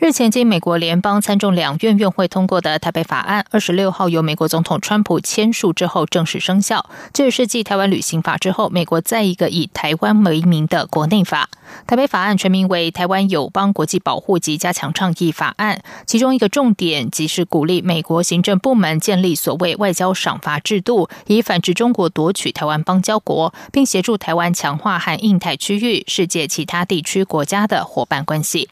日前，经美国联邦参众两院院会通过的台北法案，二十六号由美国总统川普签署之后正式生效。这也是继台湾旅行法之后，美国再一个以台湾为名的国内法。台北法案全名为《台湾友邦国际保护及加强倡议法案》，其中一个重点即是鼓励美国行政部门建立所谓外交赏罚制度，以反制中国夺取台湾邦交国，并协助台湾强化和印太区域、世界其他地区国家的伙伴关系。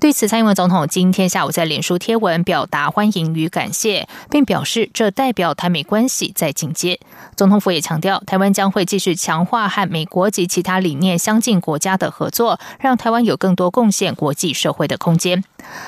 对此，蔡英文总统今天下午在脸书贴文表达欢迎与感谢，并表示这代表台美关系在进阶。总统府也强调，台湾将会继续强化和美国及其他理念相近国家的合作做，让台湾有更多贡献国际社会的空间。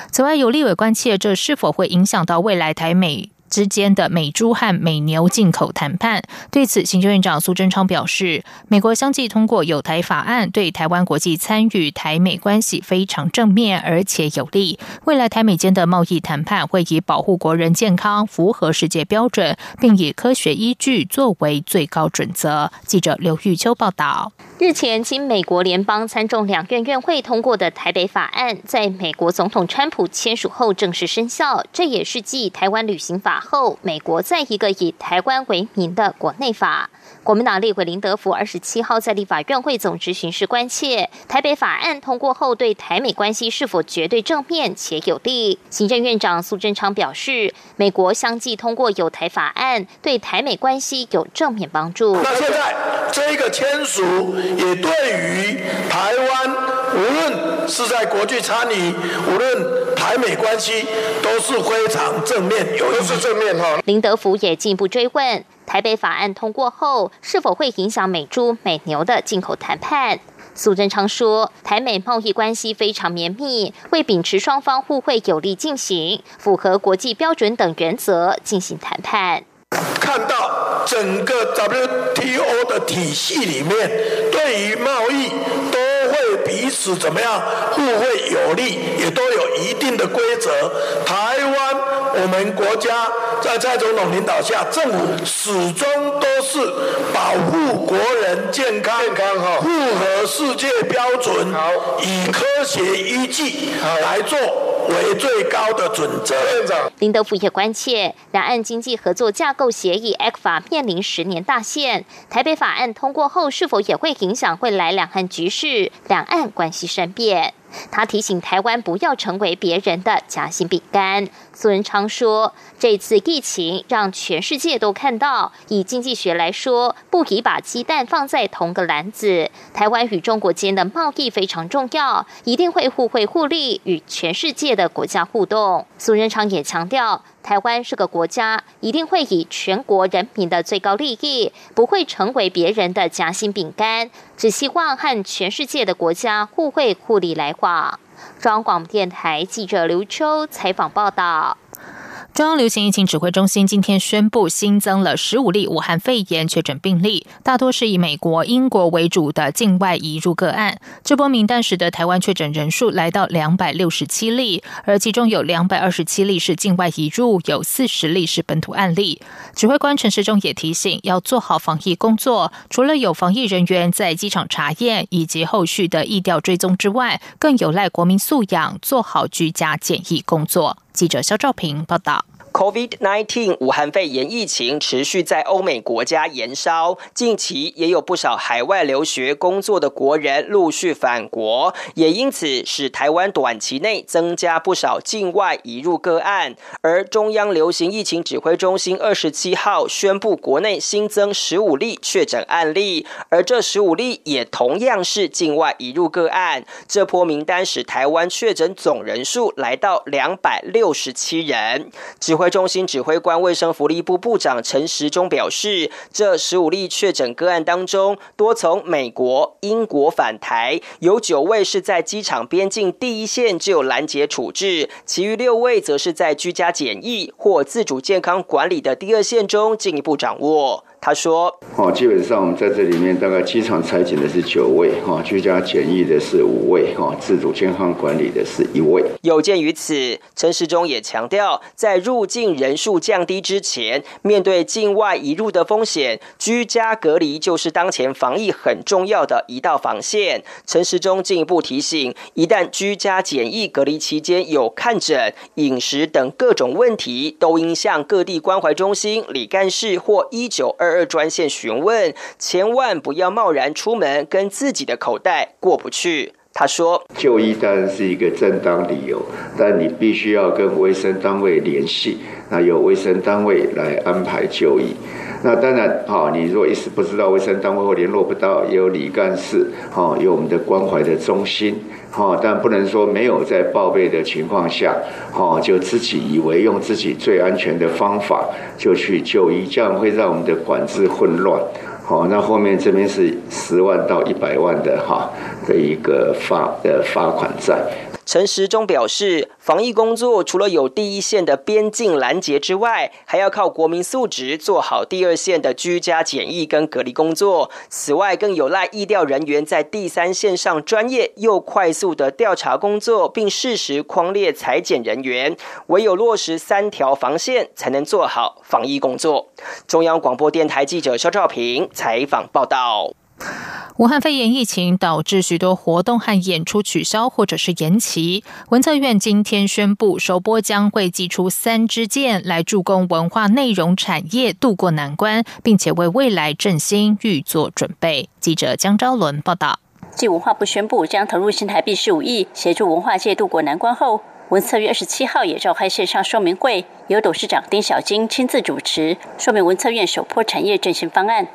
此外，有立委关切，这是否会影响到未来台美？之间的美猪和美牛进口谈判，对此，行政院长苏贞昌表示，美国相继通过有台法案，对台湾国际参与台美关系非常正面，而且有利。未来台美间的贸易谈判会以保护国人健康、符合世界标准，并以科学依据作为最高准则。记者刘玉秋报道。日前，经美国联邦参众两院院会通过的台北法案，在美国总统川普签署后正式生效。这也是继台湾旅行法后，美国再一个以台湾为名的国内法。国民党立委林德福二十七号在立法院会总执行时关切，台北法案通过后对台美关系是否绝对正面且有利？行政院长苏贞昌表示，美国相继通过有台法案，对台美关系有正面帮助。那现在这个签署。也对于台湾，无论是在国际参与，无论台美关系，都是非常正面，有的是正面哈。林德福也进一步追问，台北法案通过后，是否会影响美猪、美牛的进口谈判？苏贞昌说，台美贸易关系非常绵密，会秉持双方互惠有利进行，符合国际标准等原则进行谈判。看到整个 WTO 的体系里面，对于贸易都会彼此怎么样互惠有利，也都有一定的规则。台湾我们国家在蔡总统领导下，政府始终都是保护国人健康，健康哈，符合世界标准，好，以科学依据来做。为最高的准则。林德福也关切，两岸经济合作架构协议 （ECFA） 面临十年大限，台北法案通过后，是否也会影响未来两岸局势、两岸关系善变？他提醒台湾不要成为别人的夹心饼干。苏仁昌说：“这次疫情让全世界都看到，以经济学来说，不宜把鸡蛋放在同个篮子。台湾与中国间的贸易非常重要，一定会互惠互利，与全世界的国家互动。”苏仁昌也强调。台湾是个国家，一定会以全国人民的最高利益，不会成为别人的夹心饼干。只希望和全世界的国家互惠互利来往。中央广播电台记者刘秋采访报道。中央流行疫情指挥中心今天宣布新增了十五例武汉肺炎确诊病例，大多是以美国、英国为主的境外移入个案。这波名单使得台湾确诊人数来到两百六十七例，而其中有两百二十七例是境外移入，有四十例是本土案例。指挥官陈时中也提醒，要做好防疫工作，除了有防疫人员在机场查验以及后续的疫调追踪之外，更有赖国民素养，做好居家检疫工作。记者肖兆平报道。COVID-19 武汉肺炎疫情持续在欧美国家延烧，近期也有不少海外留学工作的国人陆续返国，也因此使台湾短期内增加不少境外移入个案。而中央流行疫情指挥中心二十七号宣布，国内新增十五例确诊案例，而这十五例也同样是境外移入个案。这波名单使台湾确诊总人数来到两百六十七人。指挥中心指挥官、卫生福利部部长陈时中表示，这十五例确诊个案当中，多从美国、英国返台，有九位是在机场边境第一线就有拦截处置，其余六位则是在居家检疫或自主健康管理的第二线中进一步掌握。他说：“哦，基本上我们在这里面大概机场裁剪的是九位，哈，居家检疫的是五位，哈，自主健康管理的是一位。”有鉴于此，陈时中也强调，在入境人数降低之前，面对境外移入的风险，居家隔离就是当前防疫很重要的一道防线。陈时中进一步提醒，一旦居家检疫隔离期间有看诊、饮食等各种问题，都应向各地关怀中心、李干事或一九二二二专线询问，千万不要贸然出门，跟自己的口袋过不去。他说：“就医当然是一个正当理由，但你必须要跟卫生单位联系，那由卫生单位来安排就医。那当然，哈，你如果一时不知道卫生单位或联络不到，也有李干事，哈，有我们的关怀的中心，哈，但不能说没有在报备的情况下，哈，就自己以为用自己最安全的方法就去就医，这样会让我们的管制混乱。”好，那后面这边是十万到一百万的哈的一个罚的罚款债。陈时中表示，防疫工作除了有第一线的边境拦截之外，还要靠国民素质做好第二线的居家检疫跟隔离工作。此外，更有赖疫调人员在第三线上专业又快速的调查工作，并适时框列裁剪人员。唯有落实三条防线，才能做好防疫工作。中央广播电台记者肖兆平采访报道。武汉肺炎疫情导致许多活动和演出取消或者是延期。文策院今天宣布，首播将会寄出三支箭，来助攻文化内容产业渡过难关，并且为未来振兴预做准备。记者江昭伦报道。继文化部宣布将投入新台币十五亿协助文化界渡过难关后，文策院二十七号也召开线上说明会，由董事长丁小金亲自主持，说明文策院首波产业振兴方案。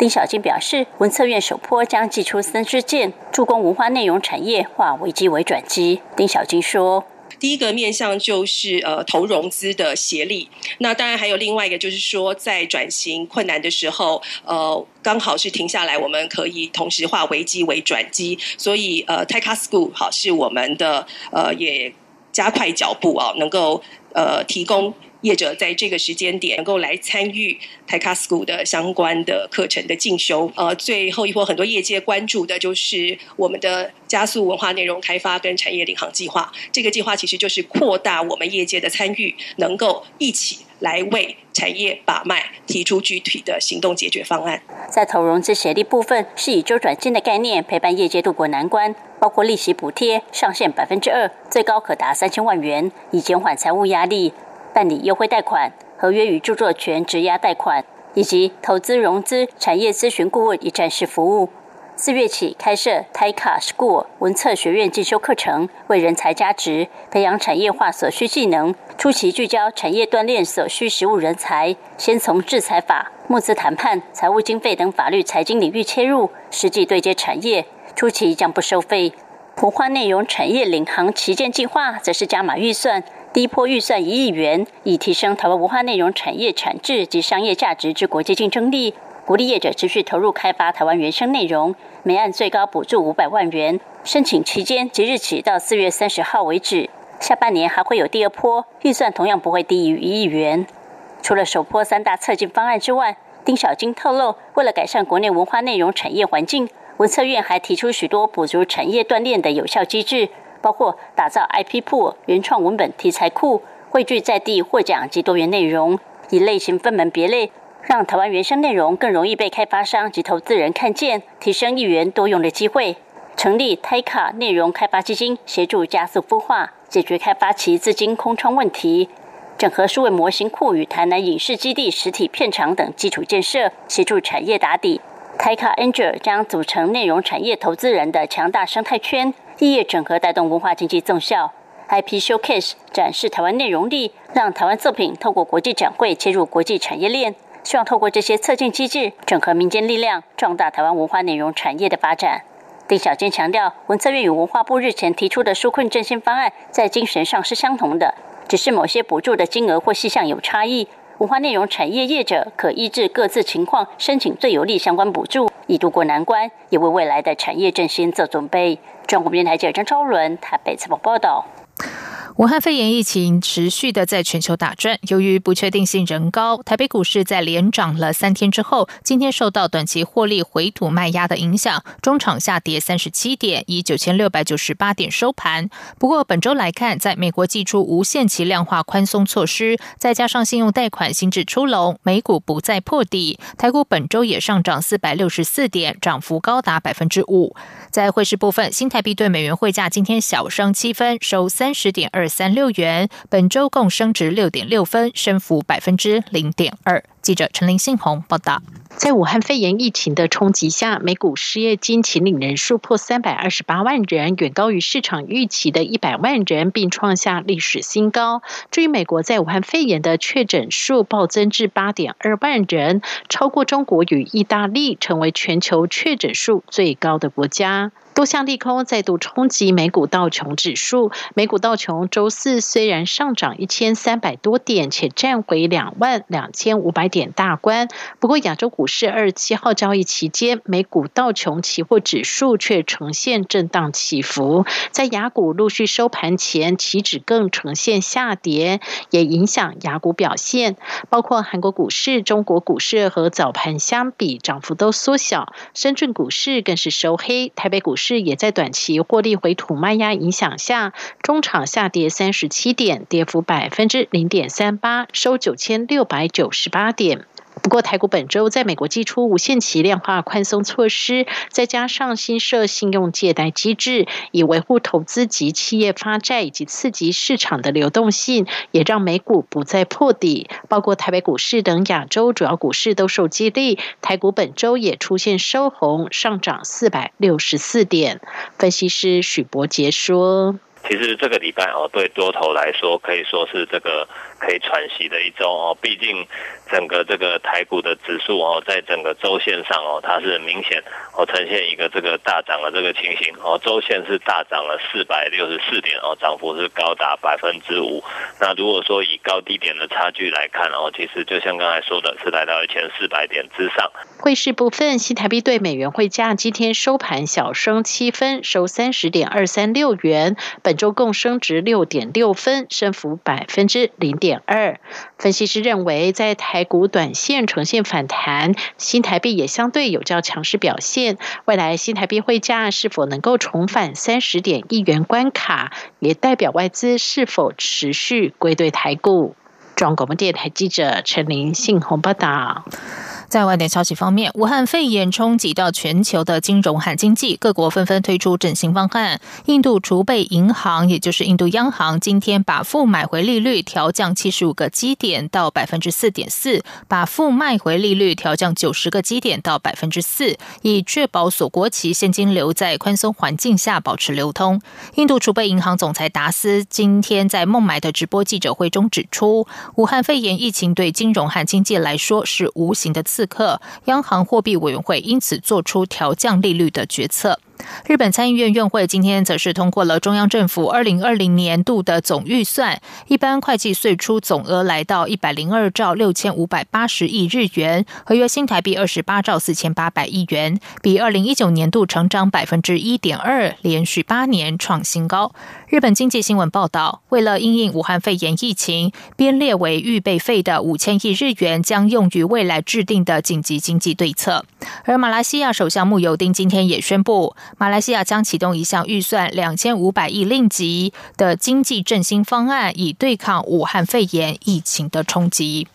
丁小金表示，文策院首波将祭出三支箭，助攻文化内容产业化危机为转机。丁小金说：“第一个面向就是呃投融资的协力，那当然还有另外一个就是说，在转型困难的时候，呃刚好是停下来，我们可以同时化危机为转机。所以呃 t e c a School 好是我们的呃也加快脚步啊，能够呃提供。”业者在这个时间点能够来参与台卡 school 的相关的课程的进修，呃，最后一波很多业界关注的就是我们的加速文化内容开发跟产业领航计划。这个计划其实就是扩大我们业界的参与，能够一起来为产业把脉，提出具体的行动解决方案。在投融资协力部分，是以周转金的概念陪伴业界渡过难关，包括利息补贴上限百分之二，最高可达三千万元，以减缓财务压力。办理优惠贷款、合约与著作权质押贷款，以及投资融资、产业咨询顾问一站式服务。四月起开设 TaiKa School 文策学院进修课程，为人才加值，培养产业化所需技能。初期聚焦产业锻炼所需实务人才，先从制裁法、募资谈判、财务经费等法律财经领域切入，实际对接产业。初期将不收费。文化内容产业领航旗舰计划则是加码预算。第一波预算一亿元，以提升台湾文化内容产业产质及商业价值之国际竞争力，鼓励业者持续投入开发台湾原生内容。每案最高补助五百万元，申请期间即日起到四月三十号为止。下半年还会有第二波预算，同样不会低于一亿元。除了首波三大策进方案之外，丁小晶透露，为了改善国内文化内容产业环境，文策院还提出许多补足产业锻炼的有效机制。包括打造 IP 库、原创文本题材库，汇聚在地获奖及多元内容，以类型分门别类，让台湾原生内容更容易被开发商及投资人看见，提升一元多用的机会。成立 TaiKa 内容开发基金，协助加速孵化，解决开发期资金空窗问题。整合数位模型库与台南影视基地实体片场等基础建设，协助产业打底。TaiKa Angel 将组成内容产业投资人的强大生态圈。业业整合带动文化经济增效，IP Showcase 展示台湾内容力，让台湾作品透过国际展会切入国际产业链。希望透过这些策进机制，整合民间力量，壮大台湾文化内容产业的发展。丁小坚强调，文策院与文化部日前提出的纾困振兴方案，在精神上是相同的，只是某些补助的金额或细项有差异。文化内容产业业者可依据各自情况申请最有利相关补助，以渡过难关，也为未来的产业振兴做准备。中国电台记者张超伦台北采访报道。武汉肺炎疫情持续的在全球打转，由于不确定性仍高，台北股市在连涨了三天之后，今天受到短期获利回吐卖压的影响，中场下跌三十七点，以九千六百九十八点收盘。不过本周来看，在美国祭出无限期量化宽松措施，再加上信用贷款新制出笼，美股不再破底，台股本周也上涨四百六十四点，涨幅高达百分之五。在汇市部分，新台币对美元汇价今天小升七分，收三十点二。三六元，本周共升值六点六分，升幅百分之零点二。记者陈林信宏报道。在武汉肺炎疫情的冲击下，美股失业金请领人数破三百二十八万人，远高于市场预期的一百万人，并创下历史新高。至于美国在武汉肺炎的确诊数暴增至八点二万人，超过中国与意大利，成为全球确诊数最高的国家。多项利空再度冲击美股道琼指数。美股道琼周四虽然上涨一千三百多点，且站回两万两千五百点大关，不过亚洲股股市二十七号交易期间，美股道琼期货指数却呈现震荡起伏。在雅股陆续收盘前，期指更呈现下跌，也影响雅股表现。包括韩国股市、中国股市和早盘相比，涨幅都缩小。深圳股市更是收黑，台北股市。也在短期获利回吐卖压影响下，中场下跌三十七点，跌幅百分之零点三八，收九千六百九十八点。不过，台股本周在美国寄出无限期量化宽松措施，再加上新设信用借贷机制，以维护投资及企业发债以及刺激市场的流动性，也让美股不再破底。包括台北股市等亚洲主要股市都受激励，台股本周也出现收红，上涨四百六十四点。分析师许博杰说：“其实这个礼拜哦，对多头来说可以说是这个可以喘息的一周哦，毕竟。”整个这个台股的指数哦，在整个周线上哦，它是明显哦呈现一个这个大涨的这个情形哦，周线是大涨了四百六十四点哦，涨幅是高达百分之五。那如果说以高低点的差距来看哦，其实就像刚才说的，是来到一千四百点之上。汇市部分，新台币对美元汇价今天收盘小升七分，收三十点二三六元，本周共升值六点六分，升幅百分之零点点二。分析师认为，在台台股短线呈现反弹，新台币也相对有较强势表现。未来新台币汇价是否能够重返三十点一元关卡，也代表外资是否持续归队台股。中央广播电台记者陈琳信鸿报道。在外电消息方面，武汉肺炎冲击到全球的金融和经济，各国纷纷推出振兴方案。印度储备银行，也就是印度央行，今天把负买回利率调降七十五个基点到百分之四点四，把负卖回利率调降九十个基点到百分之四，以确保锁国企现金流在宽松环境下保持流通。印度储备银行总裁达斯今天在孟买的直播记者会中指出，武汉肺炎疫情对金融和经济来说是无形的刺。客，央行货币委员会因此做出调降利率的决策。日本参议院院会今天则是通过了中央政府二零二零年度的总预算，一般会计税出总额来到一百零二兆六千五百八十亿日元，合约新台币二十八兆四千八百亿元，比二零一九年度成长百分之一点二，连续八年创新高。日本经济新闻报道，为了应应武汉肺炎疫情，编列为预备费的五千亿日元将用于未来制定的紧急经济对策。而马来西亚首相穆尤丁今天也宣布。马来西亚将启动一项预算两千五百亿令吉的经济振兴方案，以对抗武汉肺炎疫情的冲击。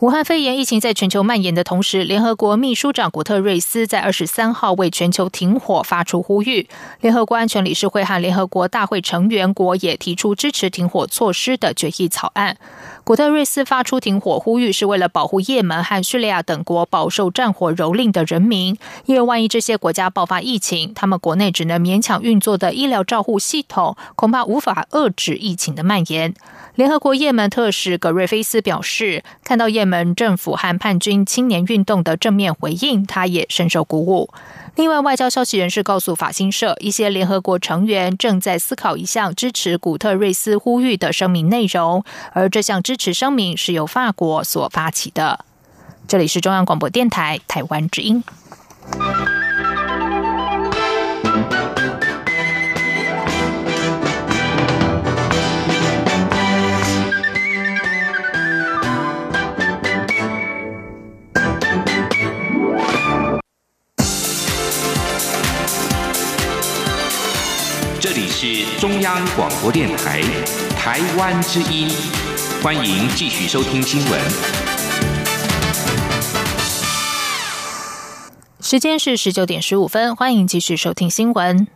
武汉肺炎疫情在全球蔓延的同时，联合国秘书长古特瑞斯在二十三号为全球停火发出呼吁。联合国安全理事会和联合国大会成员国也提出支持停火措施的决议草案。古特瑞斯发出停火呼吁，是为了保护也门和叙利亚等国饱受战火蹂躏的人民。因为万一这些国家爆发疫情，他们国内只能勉强运作的医疗照护系统，恐怕无法遏制疫情的蔓延。联合国也门特使格瑞菲斯表示，看到也们政府和叛军青年运动的正面回应，他也深受鼓舞。另外，外交消息人士告诉法新社，一些联合国成员正在思考一项支持古特瑞斯呼吁的声明内容，而这项支持声明是由法国所发起的。这里是中央广播电台台湾之音。是中央广播电台台湾之音，欢迎继续收听新闻。时间是十九点十五分，欢迎继续收听新闻。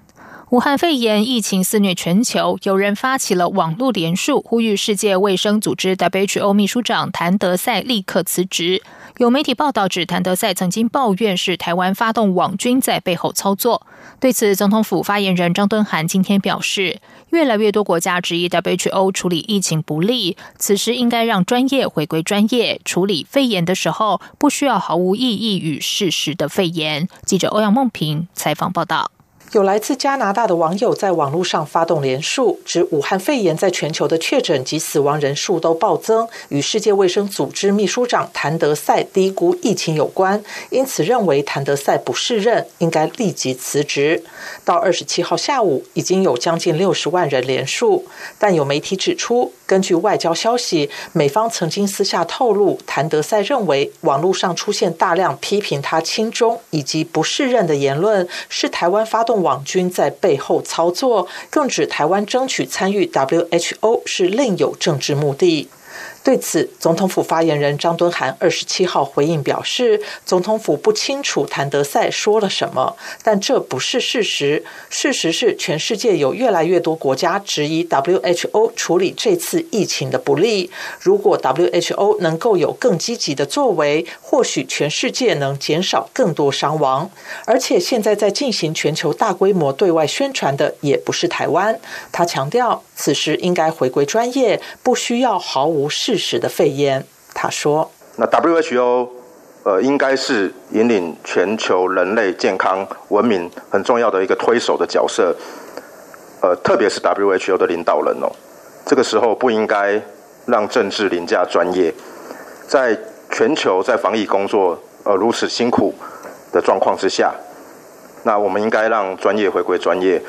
武汉肺炎疫情肆虐全球，有人发起了网络联署，呼吁世界卫生组织 WHO 秘书长谭德赛立刻辞职。有媒体报道指，谭德赛曾经抱怨是台湾发动网军在背后操作。对此，总统府发言人张敦涵今天表示，越来越多国家质疑 WHO 处理疫情不力，此时应该让专业回归专业，处理肺炎的时候不需要毫无意义与事实的肺炎。记者欧阳梦平采访报道。有来自加拿大的网友在网络上发动联署，指武汉肺炎在全球的确诊及死亡人数都暴增，与世界卫生组织秘书长谭德赛低估疫情有关，因此认为谭德赛不适任，应该立即辞职。到二十七号下午，已经有将近六十万人联署，但有媒体指出，根据外交消息，美方曾经私下透露，谭德赛认为网络上出现大量批评他亲中以及不适任的言论，是台湾发动。网军在背后操作，更指台湾争取参与 WHO 是另有政治目的。对此，总统府发言人张敦涵二十七号回应表示，总统府不清楚谭德赛说了什么，但这不是事实。事实是，全世界有越来越多国家质疑 WHO 处理这次疫情的不利。如果 WHO 能够有更积极的作为，或许全世界能减少更多伤亡。而且，现在在进行全球大规模对外宣传的也不是台湾。他强调，此时应该回归专业，不需要毫无事。事实的肺炎，他说：“那 WHO 呃，应该是引领全球人类健康文明很重要的一个推手的角色，呃，特别是 WHO 的领导人哦，这个时候不应该让政治凌驾专业。在全球在防疫工作呃如此辛苦的状况之下，那我们应该让专业回归专业，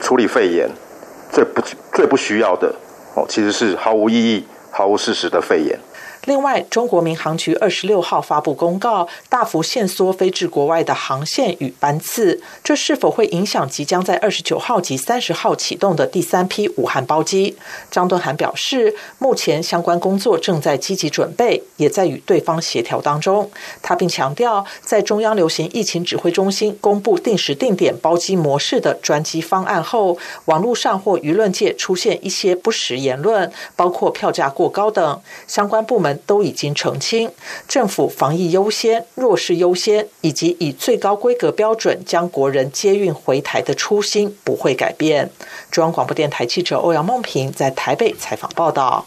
处理肺炎最不最不需要的哦，其实是毫无意义。”毫无事实的肺炎。另外，中国民航局二十六号发布公告，大幅限缩飞至国外的航线与班次，这是否会影响即将在二十九号及三十号启动的第三批武汉包机？张敦涵表示，目前相关工作正在积极准备，也在与对方协调当中。他并强调，在中央流行疫情指挥中心公布定时定点包机模式的专机方案后，网络上或舆论界出现一些不实言论，包括票价过高等，相关部门。都已经澄清，政府防疫优先、弱势优先，以及以最高规格标准将国人接运回台的初心不会改变。中央广播电台记者欧阳梦平在台北采访报道。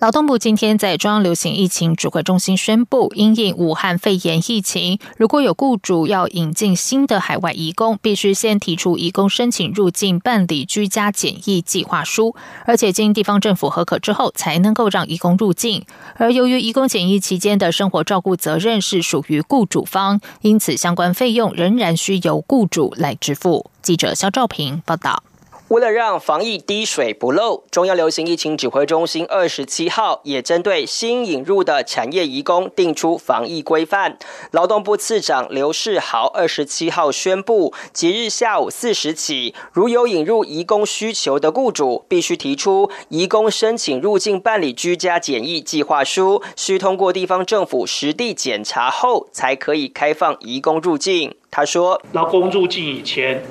劳动部今天在中央流行疫情指挥中心宣布，因应武汉肺炎疫情，如果有雇主要引进新的海外移工，必须先提出移工申请入境办理居家检疫计划书，而且经地方政府核可之后，才能够让移工入境。而由于移工检疫期间的生活照顾责任是属于雇主方，因此相关费用仍然需由雇主来支付。记者肖兆平报道。为了让防疫滴水不漏，中央流行疫情指挥中心二十七号也针对新引入的产业移工定出防疫规范。劳动部次长刘世豪二十七号宣布，即日下午四时起，如有引入移工需求的雇主，必须提出移工申请入境办理居家检疫计划书，需通过地方政府实地检查后，才可以开放移工入境。他说，劳工入境以前。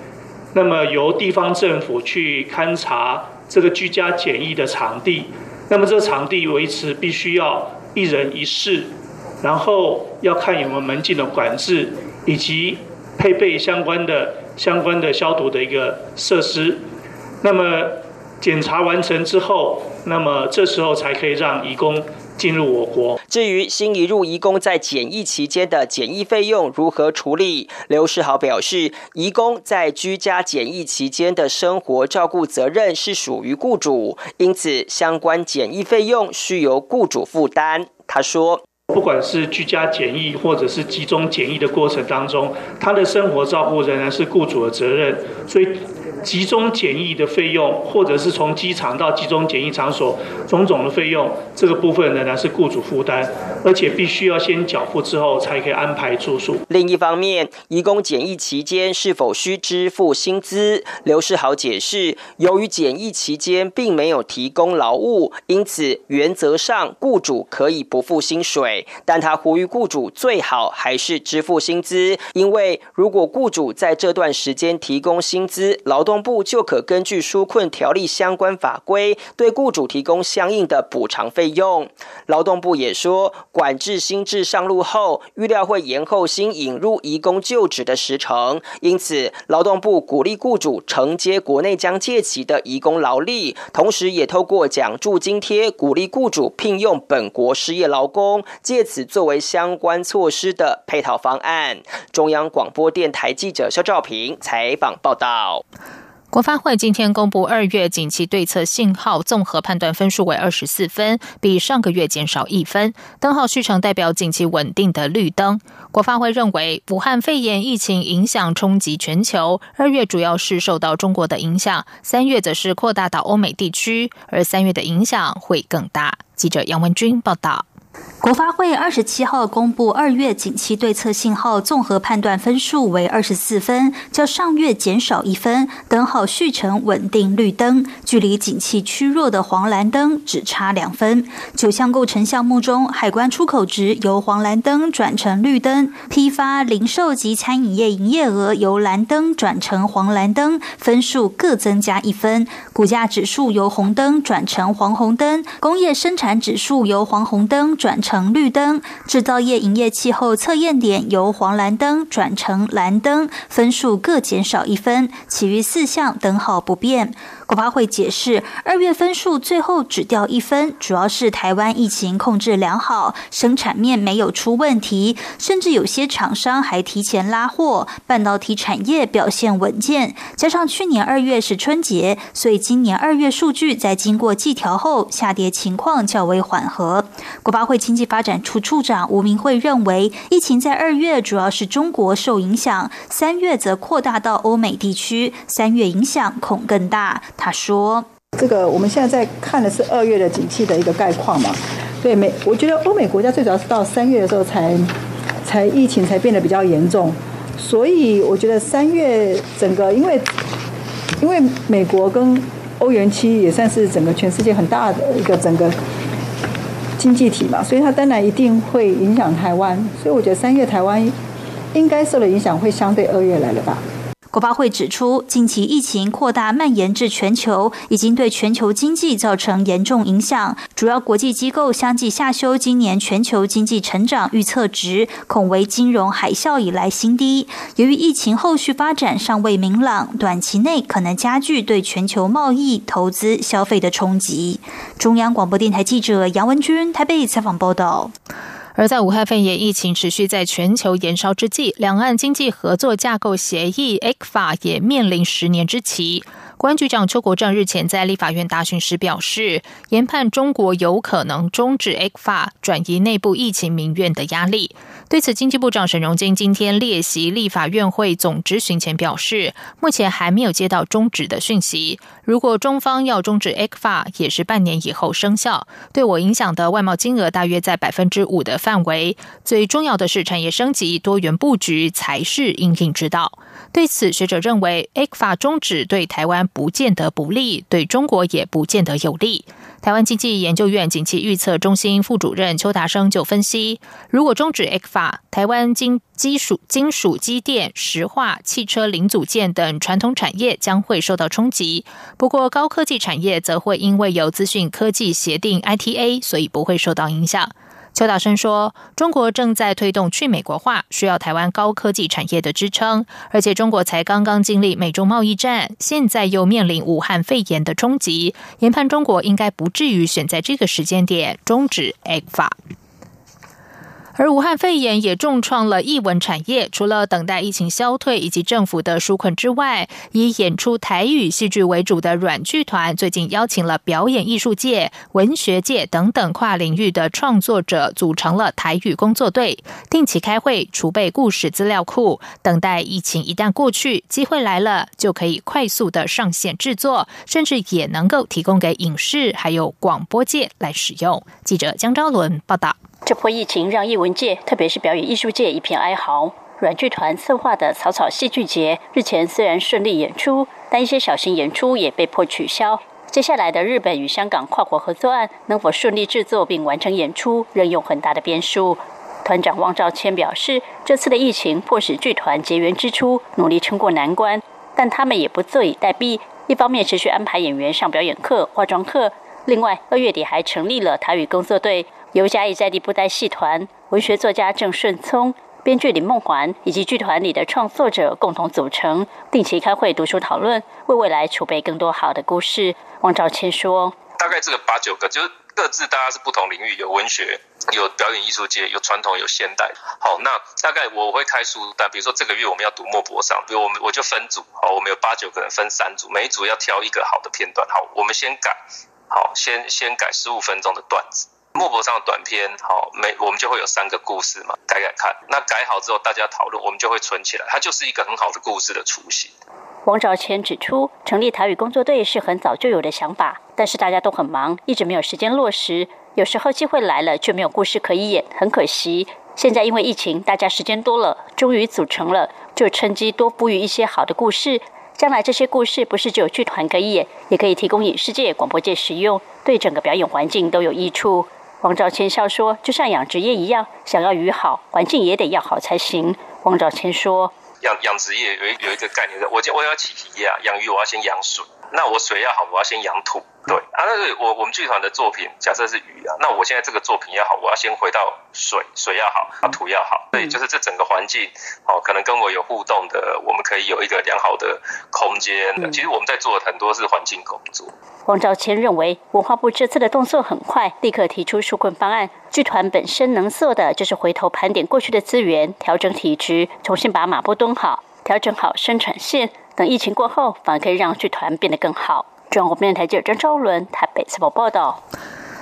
那么由地方政府去勘察这个居家检疫的场地，那么这个场地维持必须要一人一室，然后要看有没有门禁的管制，以及配备相关的相关的消毒的一个设施。那么检查完成之后，那么这时候才可以让义工。进入我国。至于新移入移工在检疫期间的检疫费用如何处理，刘世豪表示，移工在居家检疫期间的生活照顾责任是属于雇主，因此相关检疫费用需由雇主负担。他说，不管是居家检疫或者是集中检疫的过程当中，他的生活照顾仍然是雇主的责任，所以集中检疫的费用，或者是从机场到集中检疫场所种种的费用，这个部分仍然是雇主负担，而且必须要先缴付之后才可以安排住宿。另一方面，移工检疫期间是否需支付薪资？刘世豪解释，由于检疫期间并没有提供劳务，因此原则上雇主可以不付薪水，但他呼吁雇主最好还是支付薪资，因为如果雇主在这段时间提供薪资，劳动。部就可根据纾困条例相关法规，对雇主提供相应的补偿费用。劳动部也说，管制新制上路后，预料会延后新引入移工就职的时程，因此劳动部鼓励雇主承接国内将借期的移工劳力，同时也透过奖助津贴鼓励雇主聘用本国失业劳工，借此作为相关措施的配套方案。中央广播电台记者肖兆平采访报道。国发会今天公布二月景气对策信号综合判断分数为二十四分，比上个月减少一分。灯号续成代表景气稳定的绿灯。国发会认为，武汉肺炎疫情影响冲击全球，二月主要是受到中国的影响，三月则是扩大到欧美地区，而三月的影响会更大。记者杨文君报道。国发会二十七号公布二月景气对策信号综合判断分数为二十四分，较上月减少一分，灯号续成稳定绿灯，距离景气趋弱的黄蓝灯只差两分。九项构成项目中，海关出口值由黄蓝灯转成绿灯，批发、零售及餐饮业营业额由蓝灯转成黄蓝灯，分数各增加一分。股价指数由红灯转成黄红灯，工业生产指数由黄红灯。转成绿灯，制造业营业气候测验点由黄蓝灯转成蓝灯，分数各减少一分，其余四项灯号不变。国发会解释，二月分数最后只掉一分，主要是台湾疫情控制良好，生产面没有出问题，甚至有些厂商还提前拉货，半导体产业表现稳健。加上去年二月是春节，所以今年二月数据在经过季调后，下跌情况较为缓和。国发会经济发展处处长吴明慧认为，疫情在二月主要是中国受影响，三月则扩大到欧美地区，三月影响恐更大。他说：“这个我们现在在看的是二月的景气的一个概况嘛？对美，我觉得欧美国家最主要是到三月的时候才才疫情才变得比较严重，所以我觉得三月整个因为因为美国跟欧元区也算是整个全世界很大的一个整个经济体嘛，所以它当然一定会影响台湾，所以我觉得三月台湾应该受的影响会相对二月来的大。”国发会指出，近期疫情扩大蔓延至全球，已经对全球经济造成严重影响。主要国际机构相继下修今年全球经济成长预测值，恐为金融海啸以来新低。由于疫情后续发展尚未明朗，短期内可能加剧对全球贸易、投资、消费的冲击。中央广播电台记者杨文君台北采访报道。而在武汉肺炎疫情持续在全球延烧之际，两岸经济合作架构协议 （ECFA） 也面临十年之期。公安局长邱国正日前在立法院答询时表示，研判中国有可能终止 ECFA，转移内部疫情民怨的压力。对此，经济部长沈荣金今天列席立法院会总执行前表示，目前还没有接到终止的讯息。如果中方要终止 ECFA，也是半年以后生效，对我影响的外贸金额大约在百分之五的范围。最重要的是产业升级、多元布局才是应应之道。对此，学者认为，ECFA 终止对台湾不见得不利，对中国也不见得有利。台湾经济研究院景气预测中心副主任邱达生就分析，如果终止 ECFA，台湾金基属金属机电、石化、汽车零组件等传统产业将会受到冲击。不过，高科技产业则会因为有资讯科技协定 ITA，所以不会受到影响。邱大生说：“中国正在推动去美国化，需要台湾高科技产业的支撑。而且中国才刚刚经历美中贸易战，现在又面临武汉肺炎的冲击，研判中国应该不至于选在这个时间点终止 A 法。”而武汉肺炎也重创了艺文产业，除了等待疫情消退以及政府的纾困之外，以演出台语戏剧为主的软剧团最近邀请了表演艺术界、文学界等等跨领域的创作者，组成了台语工作队，定期开会，储备故事资料库，等待疫情一旦过去，机会来了，就可以快速的上线制作，甚至也能够提供给影视还有广播界来使用。记者江昭伦报道。这波疫情让艺文界，特别是表演艺术界一片哀嚎。软剧团策划的草草戏剧节日前虽然顺利演出，但一些小型演出也被迫取消。接下来的日本与香港跨国合作案能否顺利制作并完成演出，仍有很大的变数。团长汪兆谦表示，这次的疫情迫使剧团结缘之初努力撑过难关，但他们也不坐以待毙。一方面持续安排演员上表演课、化妆课，另外二月底还成立了台语工作队。由嘉义在地布袋戏团、文学作家郑顺聪、编剧林梦环以及剧团里的创作者共同组成，定期开会读书讨论，为未来储备更多好的故事。王兆谦说：“大概这个八九个，就是各自大家是不同领域，有文学、有表演艺术界、有传统、有现代。好，那大概我会开书单，比如说这个月我们要读莫泊桑，比如我们我就分组，好，我们有八九个人分三组，每一组要挑一个好的片段。好，我们先改，好，先先改十五分钟的段子。”莫泊上的短片，好，每我们就会有三个故事嘛，改改看。那改好之后，大家讨论，我们就会存起来，它就是一个很好的故事的雏形。王兆谦指出，成立台语工作队是很早就有的想法，但是大家都很忙，一直没有时间落实。有时候机会来了，却没有故事可以演，很可惜。现在因为疫情，大家时间多了，终于组成了，就趁机多哺育一些好的故事。将来这些故事不是只有剧团可以演，也可以提供影视界、广播界使用，对整个表演环境都有益处。王兆谦笑说：“就像养殖业一样，想要鱼好，环境也得要好才行。”王兆谦说：“养养殖业有一有一个概念，我我要起鱼啊，养鱼我要先养水，那我水要好，我要先养土。”对啊，那是我我们剧团的作品，假设是鱼啊，那我现在这个作品要好，我要先回到水，水要好，啊土要好，对，就是这整个环境，哦，可能跟我有互动的，我们可以有一个良好的空间。其实我们在做的很多是环境工作。黄兆谦认为，文化部这次的动作很快，立刻提出纾困方案。剧团本身能做的，就是回头盘点过去的资源，调整体质，重新把马步蹲好，调整好生产线，等疫情过后，反而可以让剧团变得更好。中国电台记者张昭伦台北采访报道。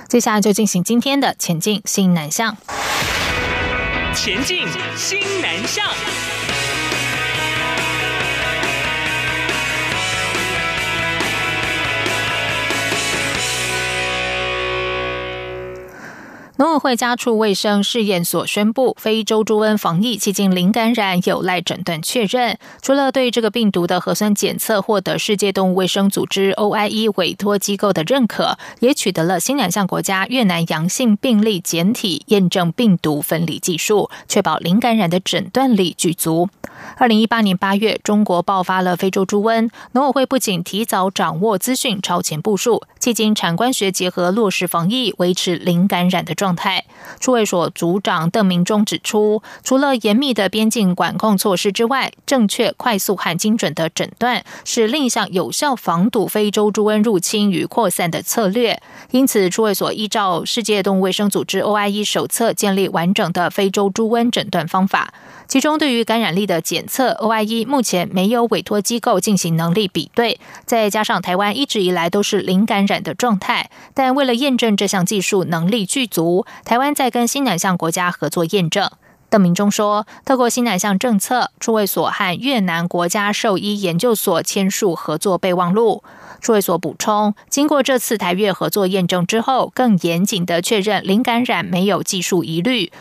接下来就进行今天的前进新南向。前进新南向。农委会家畜卫生试验所宣布，非洲猪瘟防疫迄今零感染，有赖诊断确认。除了对这个病毒的核酸检测获得世界动物卫生组织 OIE 委托机构的认可，也取得了新两项国家越南阳性病例检体验证病毒分离技术，确保零感染的诊断力具足。二零一八年八月，中国爆发了非洲猪瘟，农委会不仅提早掌握资讯，超前部署，迄今产官学结合落实防疫，维持零感染的状。态，出卫所组长邓明忠指出，除了严密的边境管控措施之外，正确、快速和精准的诊断是另一项有效防堵非洲猪瘟入侵与扩散的策略。因此，出卫所依照世界动物卫生组织 OIE 手册，建立完整的非洲猪瘟诊断方法。其中，对于感染力的检测，OIE 目前没有委托机构进行能力比对。再加上台湾一直以来都是零感染的状态，但为了验证这项技术能力具足。台湾在跟新南向国家合作验证。邓明忠说，透过新南向政策，处卫所和越南国家兽医研究所签署合作备忘录。处卫所补充，经过这次台越合作验证之后，更严谨的确认零感染没有技术疑虑，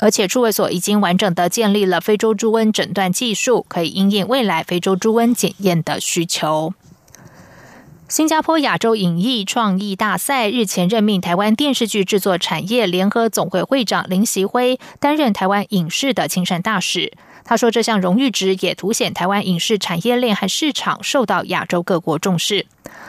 而且处卫所已经完整的建立了非洲猪瘟诊断技术，可以应验未来非洲猪瘟检验的需求。新加坡亚洲影艺创意大赛日前任命台湾电视剧制作产业联合总会会长林习辉担任台湾影视的亲善大使。他说，这项荣誉值也凸显台湾影视产业链和市场受到亚洲各国重视。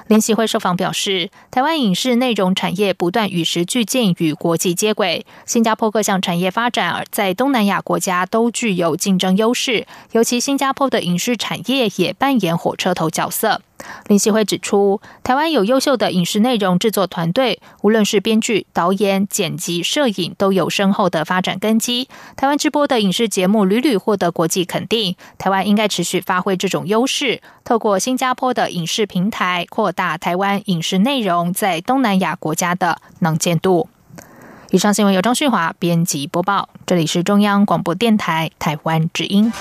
联席会受访表示，台湾影视内容产业不断与时俱进，与国际接轨。新加坡各项产业发展在东南亚国家都具有竞争优势，尤其新加坡的影视产业也扮演火车头角色。林希辉指出，台湾有优秀的影视内容制作团队，无论是编剧、导演、剪辑、摄影，都有深厚的发展根基。台湾直播的影视节目屡屡获得国际肯定，台湾应该持续发挥这种优势，透过新加坡的影视平台，扩大台湾影视内容在东南亚国家的能见度。以上新闻由张旭华编辑播报，这里是中央广播电台台湾之音。